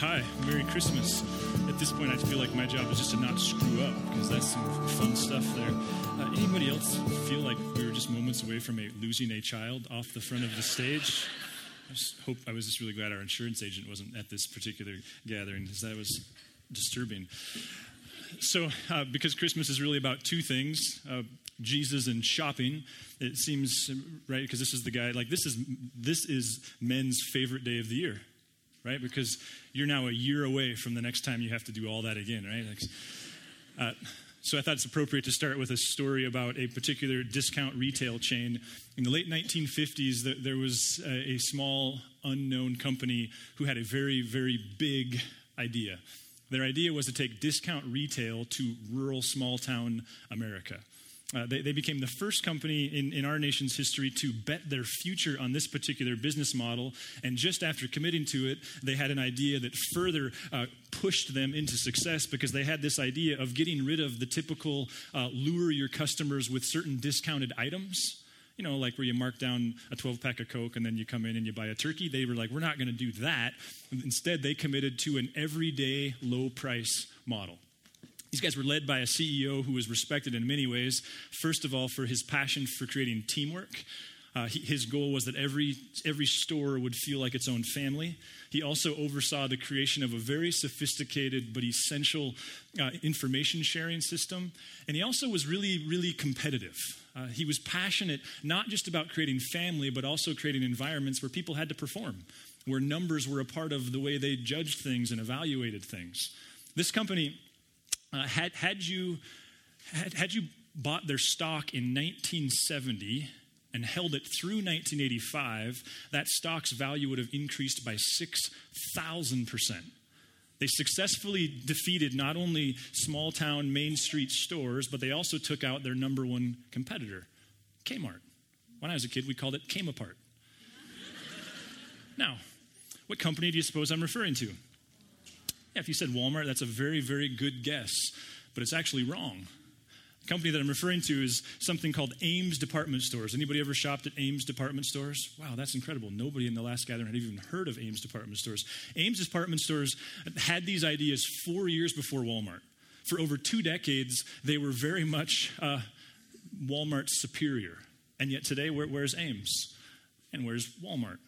Hi, Merry Christmas. At this point, I feel like my job is just to not screw up because that's some fun stuff there. Uh, anybody else feel like we were just moments away from a, losing a child off the front of the stage? I just hope I was just really glad our insurance agent wasn't at this particular gathering because that was disturbing. So, uh, because Christmas is really about two things uh, Jesus and shopping, it seems right because this is the guy like this is this is men's favorite day of the year right? Because you're now a year away from the next time you have to do all that again, right? Uh, so I thought it's appropriate to start with a story about a particular discount retail chain. In the late 1950s, there was a small unknown company who had a very, very big idea. Their idea was to take discount retail to rural small town America. Uh, they, they, became the first company in, in our nation's history to bet their future on this particular business model. And just after committing to it, they had an idea that further uh, pushed them into success because they had this idea of getting rid of the typical uh, lure your customers with certain discounted items. You know, like where you mark down a 12 pack of Coke and then you come in and you buy a turkey. They were like, we're not going to do that. Instead, they committed to an everyday low price model. These guys were led by a CEO who was respected in many ways. First of all, for his passion for creating teamwork. Uh, he, his goal was that every, every store would feel like its own family. He also oversaw the creation of a very sophisticated but essential uh, information sharing system. And he also was really, really competitive. Uh, he was passionate not just about creating family, but also creating environments where people had to perform, where numbers were a part of the way they judged things and evaluated things. This company uh, had, had, you, had, had you bought their stock in 1970 and held it through 1985, that stock's value would have increased by 6,000%. They successfully defeated not only small town Main Street stores, but they also took out their number one competitor, Kmart. When I was a kid, we called it Came Apart. now, what company do you suppose I'm referring to? Yeah, if you said Walmart, that's a very, very good guess, but it's actually wrong. The company that I'm referring to is something called Ames Department Stores. Anybody ever shopped at Ames Department Stores? Wow, that's incredible. Nobody in the last gathering had even heard of Ames Department Stores. Ames Department Stores had these ideas four years before Walmart. For over two decades, they were very much uh, Walmart's superior. And yet today, where, where's Ames? And where's Walmart?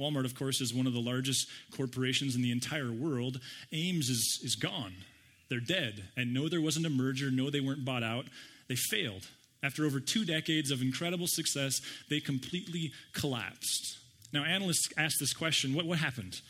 Walmart, of course, is one of the largest corporations in the entire world. Ames is, is gone. They're dead. And no, there wasn't a merger. No, they weren't bought out. They failed. After over two decades of incredible success, they completely collapsed. Now, analysts ask this question what, what happened?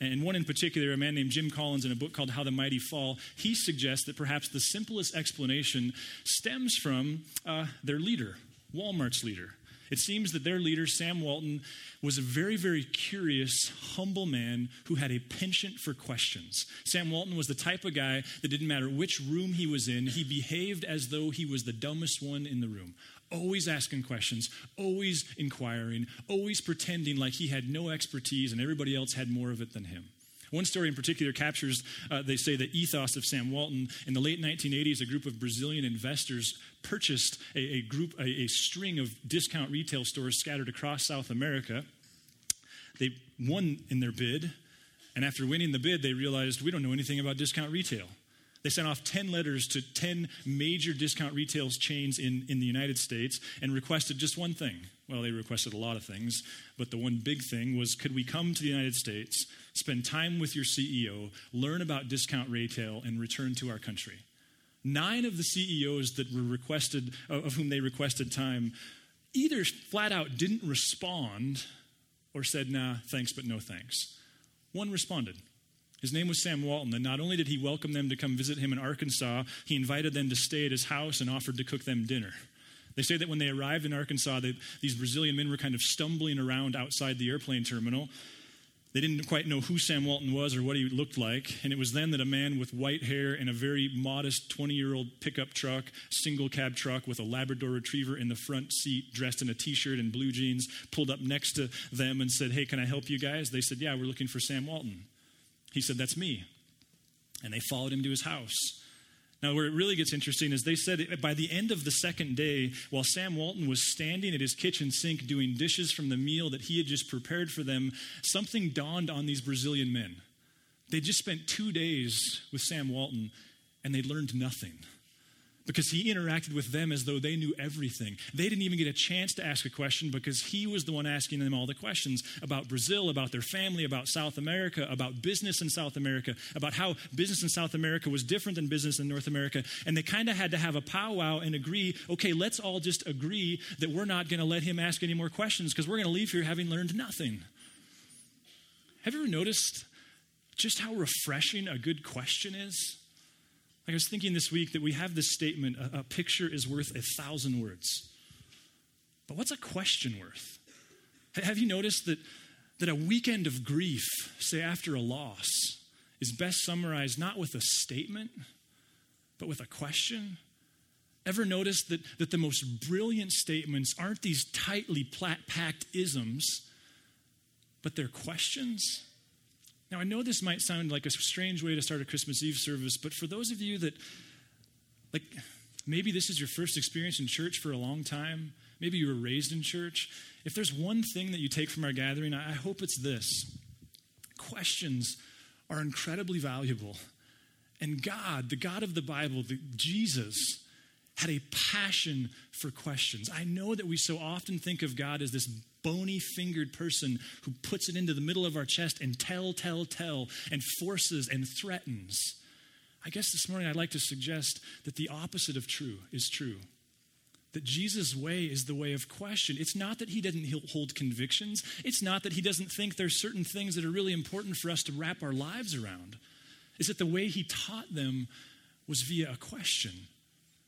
And one in particular, a man named Jim Collins, in a book called How the Mighty Fall, he suggests that perhaps the simplest explanation stems from uh, their leader, Walmart's leader. It seems that their leader, Sam Walton, was a very, very curious, humble man who had a penchant for questions. Sam Walton was the type of guy that didn't matter which room he was in, he behaved as though he was the dumbest one in the room. Always asking questions, always inquiring, always pretending like he had no expertise and everybody else had more of it than him. One story in particular captures, uh, they say, the ethos of Sam Walton. In the late 1980s, a group of Brazilian investors purchased a, a group, a, a string of discount retail stores scattered across South America. They won in their bid, and after winning the bid, they realized we don't know anything about discount retail. They sent off 10 letters to 10 major discount retail chains in, in the United States and requested just one thing. Well, they requested a lot of things, but the one big thing was could we come to the United States, spend time with your CEO, learn about discount retail, and return to our country? Nine of the CEOs that were requested, of whom they requested time, either flat out didn't respond or said, nah, thanks, but no thanks. One responded. His name was Sam Walton, and not only did he welcome them to come visit him in Arkansas, he invited them to stay at his house and offered to cook them dinner. They say that when they arrived in Arkansas, they, these Brazilian men were kind of stumbling around outside the airplane terminal. They didn't quite know who Sam Walton was or what he looked like. And it was then that a man with white hair and a very modest 20 year old pickup truck, single cab truck with a Labrador retriever in the front seat, dressed in a t shirt and blue jeans, pulled up next to them and said, Hey, can I help you guys? They said, Yeah, we're looking for Sam Walton. He said, That's me. And they followed him to his house. Now, where it really gets interesting is they said by the end of the second day, while Sam Walton was standing at his kitchen sink doing dishes from the meal that he had just prepared for them, something dawned on these Brazilian men. They just spent two days with Sam Walton and they learned nothing because he interacted with them as though they knew everything. They didn't even get a chance to ask a question because he was the one asking them all the questions about Brazil, about their family, about South America, about business in South America, about how business in South America was different than business in North America. And they kind of had to have a powwow and agree okay, let's all just agree that we're not going to let him ask any more questions because we're going to leave here having learned nothing. Have you ever noticed just how refreshing a good question is? Like I was thinking this week that we have this statement a, a picture is worth a thousand words. But what's a question worth? Have you noticed that, that a weekend of grief, say after a loss, is best summarized not with a statement, but with a question? Ever noticed that, that the most brilliant statements aren't these tightly packed isms, but they're questions? Now, I know this might sound like a strange way to start a Christmas Eve service, but for those of you that, like, maybe this is your first experience in church for a long time, maybe you were raised in church, if there's one thing that you take from our gathering, I hope it's this questions are incredibly valuable. And God, the God of the Bible, the, Jesus, had a passion for questions. I know that we so often think of God as this bony fingered person who puts it into the middle of our chest and tell, tell, tell, and forces and threatens. I guess this morning I'd like to suggest that the opposite of true is true. That Jesus' way is the way of question. It's not that he doesn't hold convictions. It's not that he doesn't think there's certain things that are really important for us to wrap our lives around. Is that the way he taught them was via a question,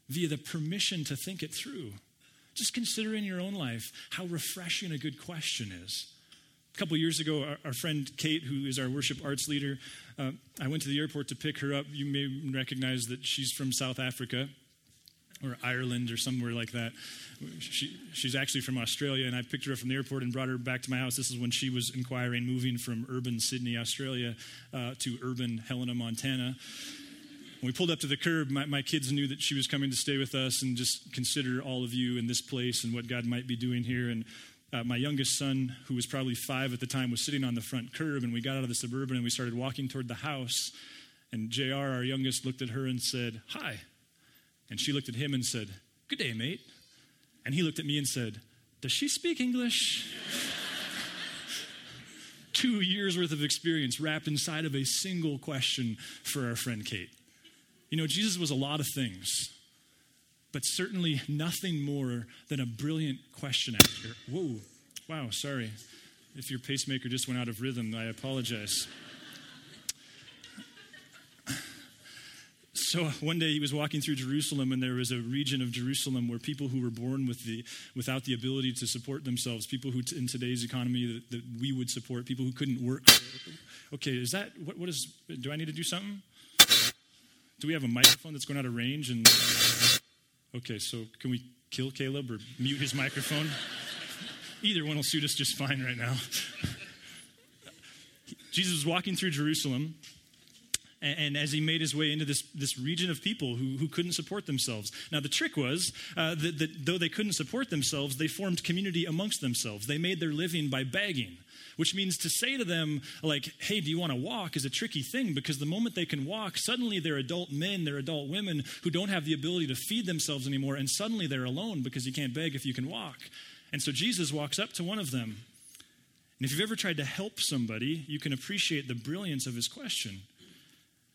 via the permission to think it through. Just consider in your own life how refreshing a good question is. A couple years ago, our, our, friend Kate, who is our worship arts leader, uh, I went to the airport to pick her up. You may recognize that she's from South Africa or Ireland or somewhere like that. She, she's actually from Australia, and I picked her up from the airport and brought her back to my house. This is when she was inquiring moving from urban Sydney, Australia, uh, to urban Helena, Montana. When we pulled up to the curb, my, my kids knew that she was coming to stay with us and just consider all of you in this place and what God might be doing here. And uh, my youngest son, who was probably five at the time, was sitting on the front curb, and we got out of the suburban and we started walking toward the house. And JR, our youngest, looked at her and said, Hi. And she looked at him and said, Good day, mate. And he looked at me and said, Does she speak English? Two years worth of experience wrapped inside of a single question for our friend Kate. You know, Jesus was a lot of things, but certainly nothing more than a brilliant question asker. Whoa, wow, sorry. If your pacemaker just went out of rhythm, I apologize. So one day he was walking through Jerusalem, and there was a region of Jerusalem where people who were born with the, without the ability to support themselves, people who in today's economy that, that we would support, people who couldn't work. Okay, is that what, what is? Do I need to do something? Do we have a microphone that's going out of range? And okay, so can we kill Caleb or mute his microphone? Either one will suit us just fine right now. Jesus was walking through Jerusalem, and, and, as he made his way into this, this region of people who, who couldn't support themselves. Now, the trick was uh, that, that though they couldn't support themselves, they formed community amongst themselves. They made their living by begging which means to say to them, like, hey, do you want to walk is a tricky thing because the moment they can walk, suddenly they're adult men, they're adult women who don't have the ability to feed themselves anymore, and suddenly they're alone because you can't beg if you can walk. And so Jesus walks up to one of them. And if you've ever tried to help somebody, you can appreciate the brilliance of his question.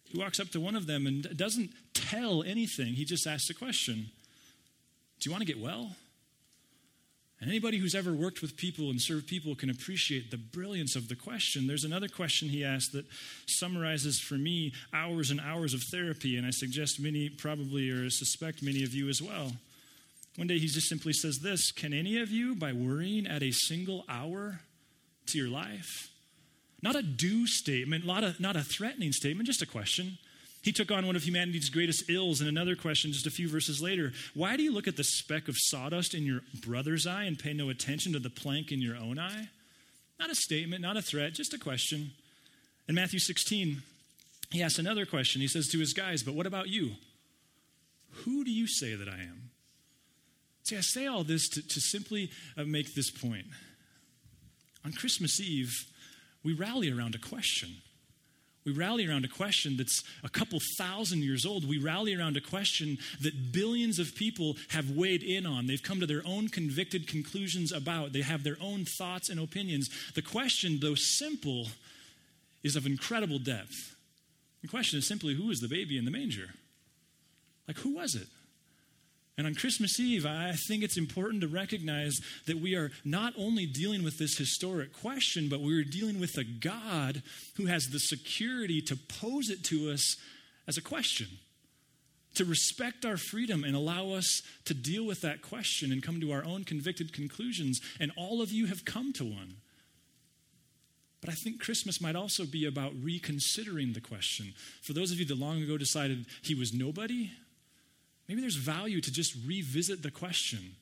He walks up to one of them and doesn't tell anything, he just asks a question Do you want to get well? And anybody who's ever worked with people and served people can appreciate the brilliance of the question. There's another question he asked that summarizes for me hours and hours of therapy, and I suggest many probably or suspect many of you as well. One day he just simply says this Can any of you, by worrying, add a single hour to your life? Not a do statement, not a, not a threatening statement, just a question. He took on one of humanity's greatest ills. And another question, just a few verses later why do you look at the speck of sawdust in your brother's eye and pay no attention to the plank in your own eye? Not a statement, not a threat, just a question. In Matthew 16, he asks another question. He says to his guys, But what about you? Who do you say that I am? See, I say all this to, to simply uh, make this point. On Christmas Eve, we rally around a question We rally around a question that's a couple thousand years old. We rally around a question that billions of people have weighed in on. They've come to their own convicted conclusions about. They have their own thoughts and opinions. The question, though simple, is of incredible depth. The question is simply who is the baby in the manger? Like, who was it? And on Christmas Eve, I think it's important to recognize that we are not only dealing with this historic question, but we're dealing with a God who has the security to pose it to us as a question, to respect our freedom and allow us to deal with that question and come to our own convicted conclusions. And all of you have come to one. But I think Christmas might also be about reconsidering the question. For those of you that long ago decided he was nobody, maybe there's value to just revisit the question.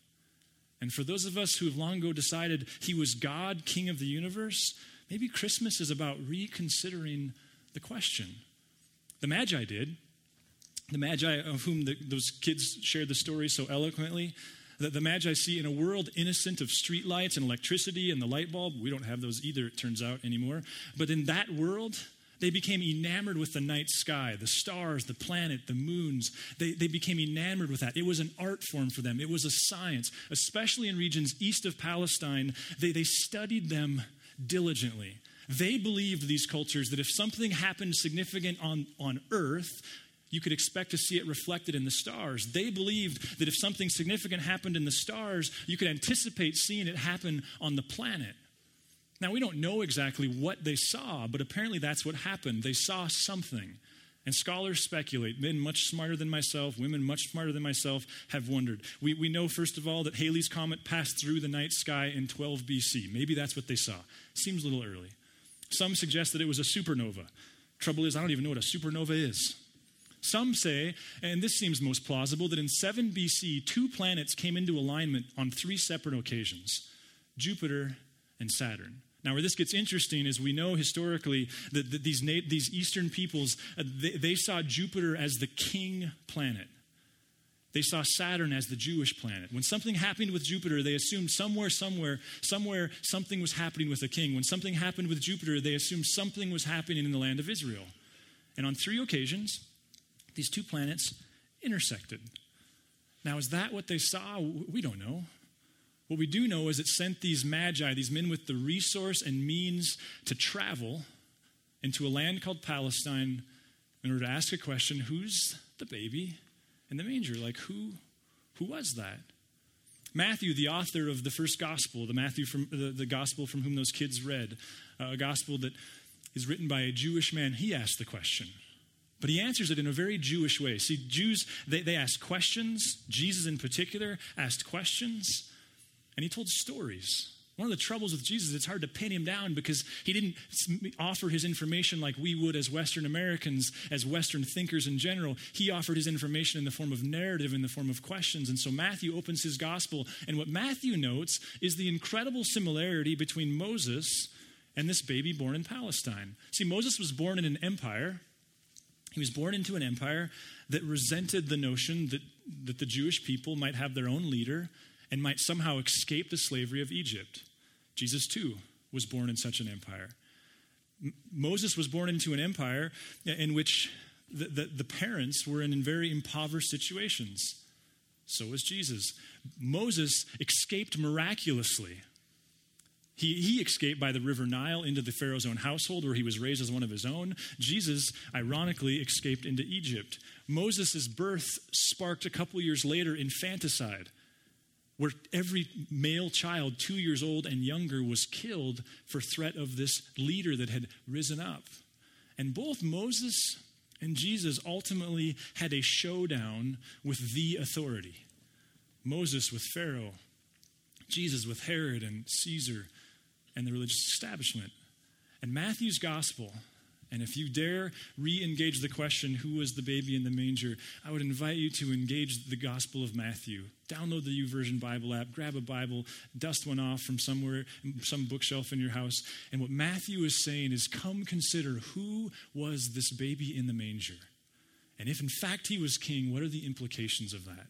And for those of us who have long ago decided he was God, King of the universe, maybe Christmas is about reconsidering the question. The Magi did. The Magi, of whom the, those kids shared the story so eloquently, that the Magi see in a world innocent of streetlights and electricity and the light bulb. We don't have those either, it turns out, anymore. But in that world, they became enamored with the night sky, the stars, the planet, the moons. They, they became enamored with that. It was an art form for them, it was a science. Especially in regions east of Palestine, they, they studied them diligently. They believed, these cultures, that if something happened significant on, on earth, you could expect to see it reflected in the stars. They believed that if something significant happened in the stars, you could anticipate seeing it happen on the planet. Now, we don't know exactly what they saw, but apparently that's what happened. They saw something. And scholars speculate, men much smarter than myself, women much smarter than myself, have wondered. We, we know, first of all, that Halley's Comet passed through the night sky in 12 BC. Maybe that's what they saw. Seems a little early. Some suggest that it was a supernova. Trouble is, I don't even know what a supernova is. Some say, and this seems most plausible, that in 7 BC, two planets came into alignment on three separate occasions Jupiter and Saturn. Now, where this gets interesting is we know historically that, that these, these Eastern peoples, uh, they, they saw Jupiter as the king planet. They saw Saturn as the Jewish planet. When something happened with Jupiter, they assumed somewhere, somewhere, somewhere something was happening with the king. When something happened with Jupiter, they assumed something was happening in the land of Israel. And on three occasions, these two planets intersected. Now, is that what they saw? We don't know. What we do know is it sent these magi, these men with the resource and means to travel into a land called Palestine in order to ask a question who's the baby in the manger? Like, who, who was that? Matthew, the author of the first gospel, the Matthew from the, the gospel from whom those kids read, uh, a gospel that is written by a Jewish man, he asked the question. But he answers it in a very Jewish way. See, Jews, they, they ask questions. Jesus, in particular, asked questions and he told stories. One of the troubles with Jesus, it's hard to pin him down because he didn't offer his information like we would as Western Americans, as Western thinkers in general. He offered his information in the form of narrative, in the form of questions. And so Matthew opens his gospel. And what Matthew notes is the incredible similarity between Moses and this baby born in Palestine. See, Moses was born in an empire. He was born into an empire that resented the notion that, that the Jewish people might have their own leader and might somehow escape the slavery of Egypt. Jesus, too, was born in such an empire. M- Moses was born into an empire in which the, the, the parents were in very impoverished situations. So was Jesus. Moses escaped miraculously. He, he escaped by the river Nile into the Pharaoh's own household, where he was raised as one of his own. Jesus, ironically, escaped into Egypt. Moses' birth sparked a couple years later infanticide where every male child, two years old and younger, was killed for threat of this leader that had risen up. And both Moses and Jesus ultimately had a showdown with the authority. Moses with Pharaoh, Jesus with Herod and Caesar and the religious establishment. And Matthew's gospel and if you dare re engage the question, who was the baby in the manger, I would invite you to engage the Gospel of Matthew. Download the YouVersion Bible app, grab a Bible, dust one off from somewhere, some bookshelf in your house. And what Matthew is saying is come consider who was this baby in the manger? And if in fact he was king, what are the implications of that?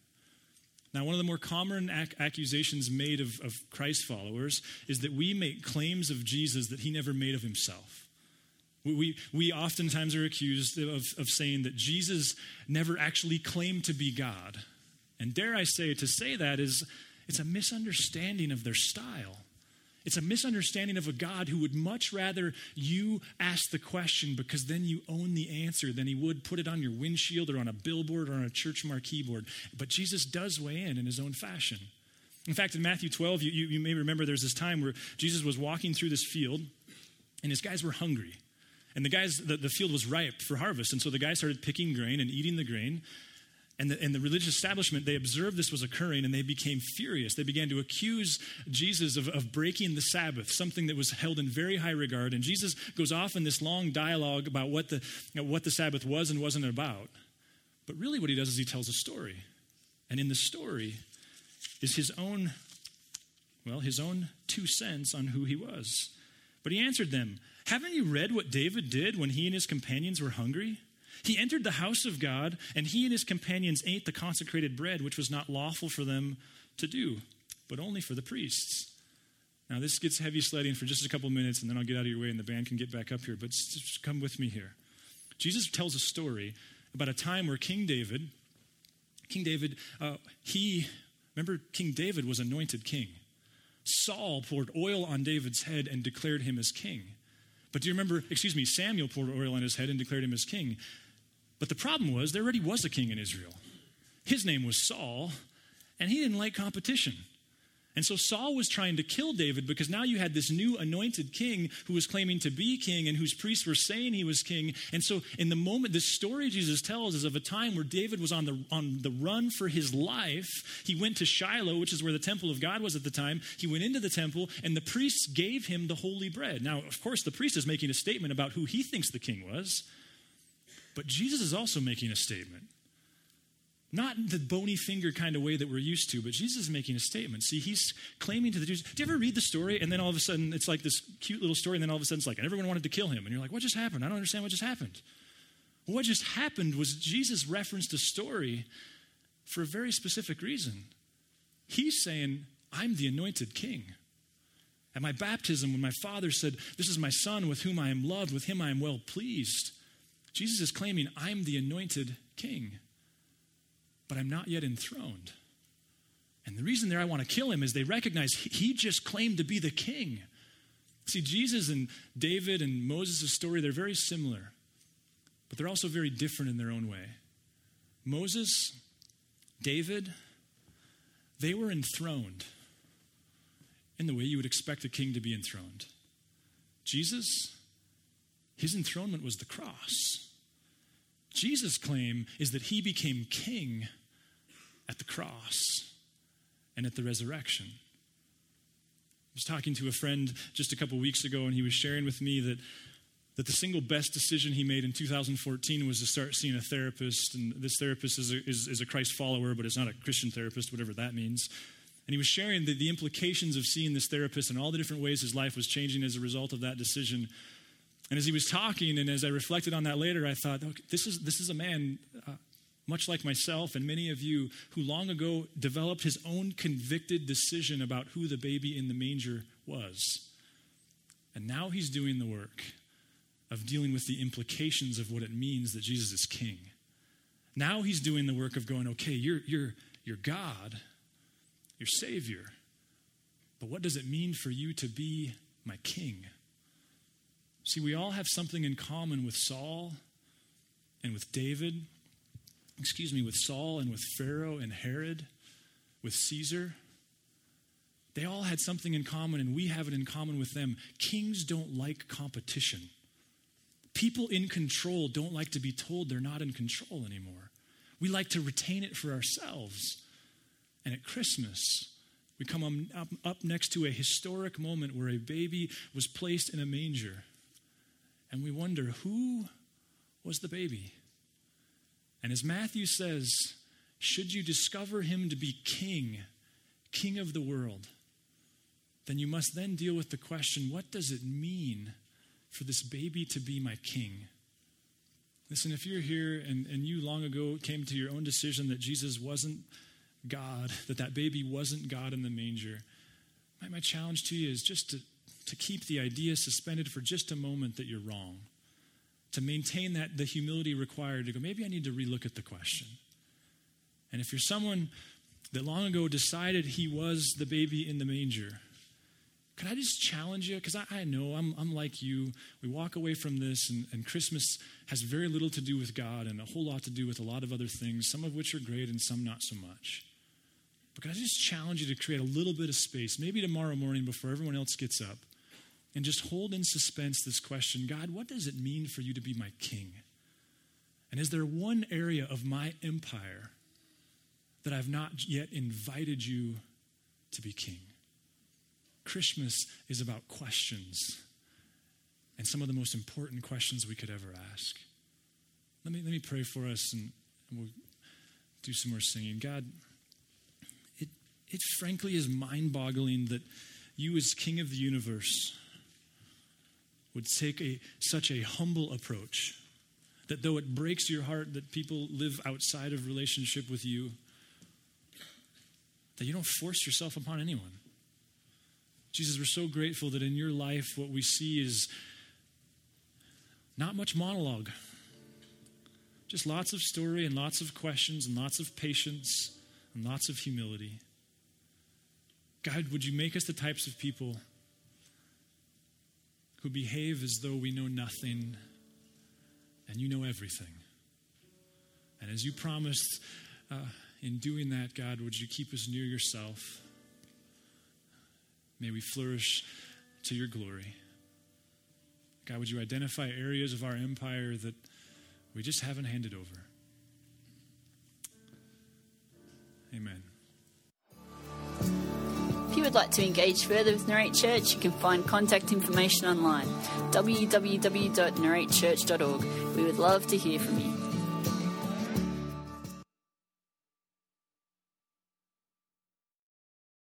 Now, one of the more common ac- accusations made of, of Christ followers is that we make claims of Jesus that he never made of himself. We, we oftentimes are accused of, of saying that Jesus never actually claimed to be God. And dare I say, to say that is it's a misunderstanding of their style. It's a misunderstanding of a God who would much rather you ask the question because then you own the answer than he would put it on your windshield or on a billboard or on a church marquee board. But Jesus does weigh in in his own fashion. In fact, in Matthew 12, you, you, you may remember there's this time where Jesus was walking through this field and his guys were hungry. And the guys, the, the field was ripe for harvest. And so the guys started picking grain and eating the grain. And the, and the, religious establishment, they observed this was occurring and they became furious. They began to accuse Jesus of, of breaking the Sabbath, something that was held in very high regard. And Jesus goes off in this long dialogue about what the, you know, what the Sabbath was and wasn't about. But really, what he does is he tells a story. And in the story is his own, well, his own two cents on who he was. But he answered them Haven't you read what David did when he and his companions were hungry? He entered the house of God, and he and his companions ate the consecrated bread, which was not lawful for them to do, but only for the priests. Now, this gets heavy sledding for just a couple minutes, and then I'll get out of your way and the band can get back up here. But just come with me here. Jesus tells a story about a time where King David, King David, uh, he, remember, King David was anointed king. Saul poured oil on David's head and declared him as king. But do you remember, excuse me, Samuel poured oil on his head and declared him as king. But the problem was, there already was a king in Israel. His name was Saul, and he didn't like competition. And so Saul was trying to kill David because now you had this new anointed king who was claiming to be king and whose priests were saying he was king. And so in the moment, this story Jesus tells is of a time where David was on the, on the run for his life. He went to Shiloh, which is where the temple of God was at the time. He went into the temple and the priests gave him the holy bread. Now, of course, the priest is making a statement about who he thinks the king was. But Jesus is also making a statement. Not in the bony finger kind of way that we're used to, but Jesus is making a statement. See, he's claiming to the Jews. Do you ever read the story and then all of a sudden it's like this cute little story, and then all of a sudden it's like, and everyone wanted to kill him. And you're like, what just happened? I don't understand what just happened. Well, what just happened was Jesus referenced a story for a very specific reason. He's saying, I'm the anointed king. At my baptism, when my father said, This is my son with whom I am loved, with him I am well pleased, Jesus is claiming, I'm the anointed king but I'm not yet enthroned. And the reason there I want to kill him is they recognize he just claimed to be the king. See, Jesus and David and Moses' story, they're very similar, but they're also very different in their own way. Moses, David, they were enthroned in the way you would expect a king to be enthroned. Jesus, his enthronement was the cross. Jesus' claim is that he became king at the cross and at the resurrection. I was talking to a friend just a couple weeks ago, and he was sharing with me that, that the single best decision he made in 2014 was to start seeing a therapist. And this therapist is a, is, is a Christ follower, but it's not a Christian therapist, whatever that means. And he was sharing the, the implications of seeing this therapist and all the different ways his life was changing as a result of that decision. And as he was talking, and as I reflected on that later, I thought, okay, this is, this is a man uh, much like myself and many of you, who long ago developed his own convicted decision about who the baby in the manger was. And now he's doing the work of dealing with the implications of what it means that Jesus is king. Now he's doing the work of going, okay, you're, you're, you're God, you're Savior, but what does it mean for you to be my king? See, we all have something in common with Saul and with David excuse me, with Saul and with Pharaoh and Herod, with Caesar. They all had something in common, and we have it in common with them. Kings don't like competition. People in control don't like to be told they're not in control anymore. We like to retain it for ourselves. And at Christmas, we come up, up next to a historic moment where a baby was placed in a manger. And we wonder who was the baby? And as Matthew says, should you discover him to be king, king of the world, then you must then deal with the question what does it mean for this baby to be my king? Listen, if you're here and, and you long ago came to your own decision that Jesus wasn't God, that that baby wasn't God in the manger, my, my challenge to you is just to, to keep the idea suspended for just a moment that you're wrong. To maintain that the humility required to go, maybe I need to relook at the question. And if you're someone that long ago decided he was the baby in the manger, could I just challenge you? Because I, I, know I'm, I'm like you. We walk away from this, and, and Christmas has very little to do with God and a whole lot to do with a lot of other things, some of which are great and some not so much. But could I just challenge you to create a little bit of space, maybe tomorrow morning before everyone else gets up, and just hold in suspense this question God, what does it mean for you to be my king? And is there one area of my empire that I've not yet invited you to be king? Christmas is about questions, and some of the most important questions we could ever ask. Let me, let me pray for us, and, we'll do some more singing. God, it, it frankly is mind boggling that you, as King of the universe, would take a, such a humble approach that though it breaks your heart that people live outside of relationship with you, that you don't force yourself upon anyone. Jesus, we're so grateful that in your life, what we see is not much monologue, just lots of story and lots of questions and lots of patience and lots of humility. God, would you make us the types of people who behave as though we know nothing and you know everything? And as you promised uh, in doing that, God, would you keep us near yourself? May we flourish to your glory. God, would you identify areas of our empire that we just haven't handed over? Amen. You would like to engage further with Narrate Church, you can find contact information online www.narratechurch.org. We would love to hear from you.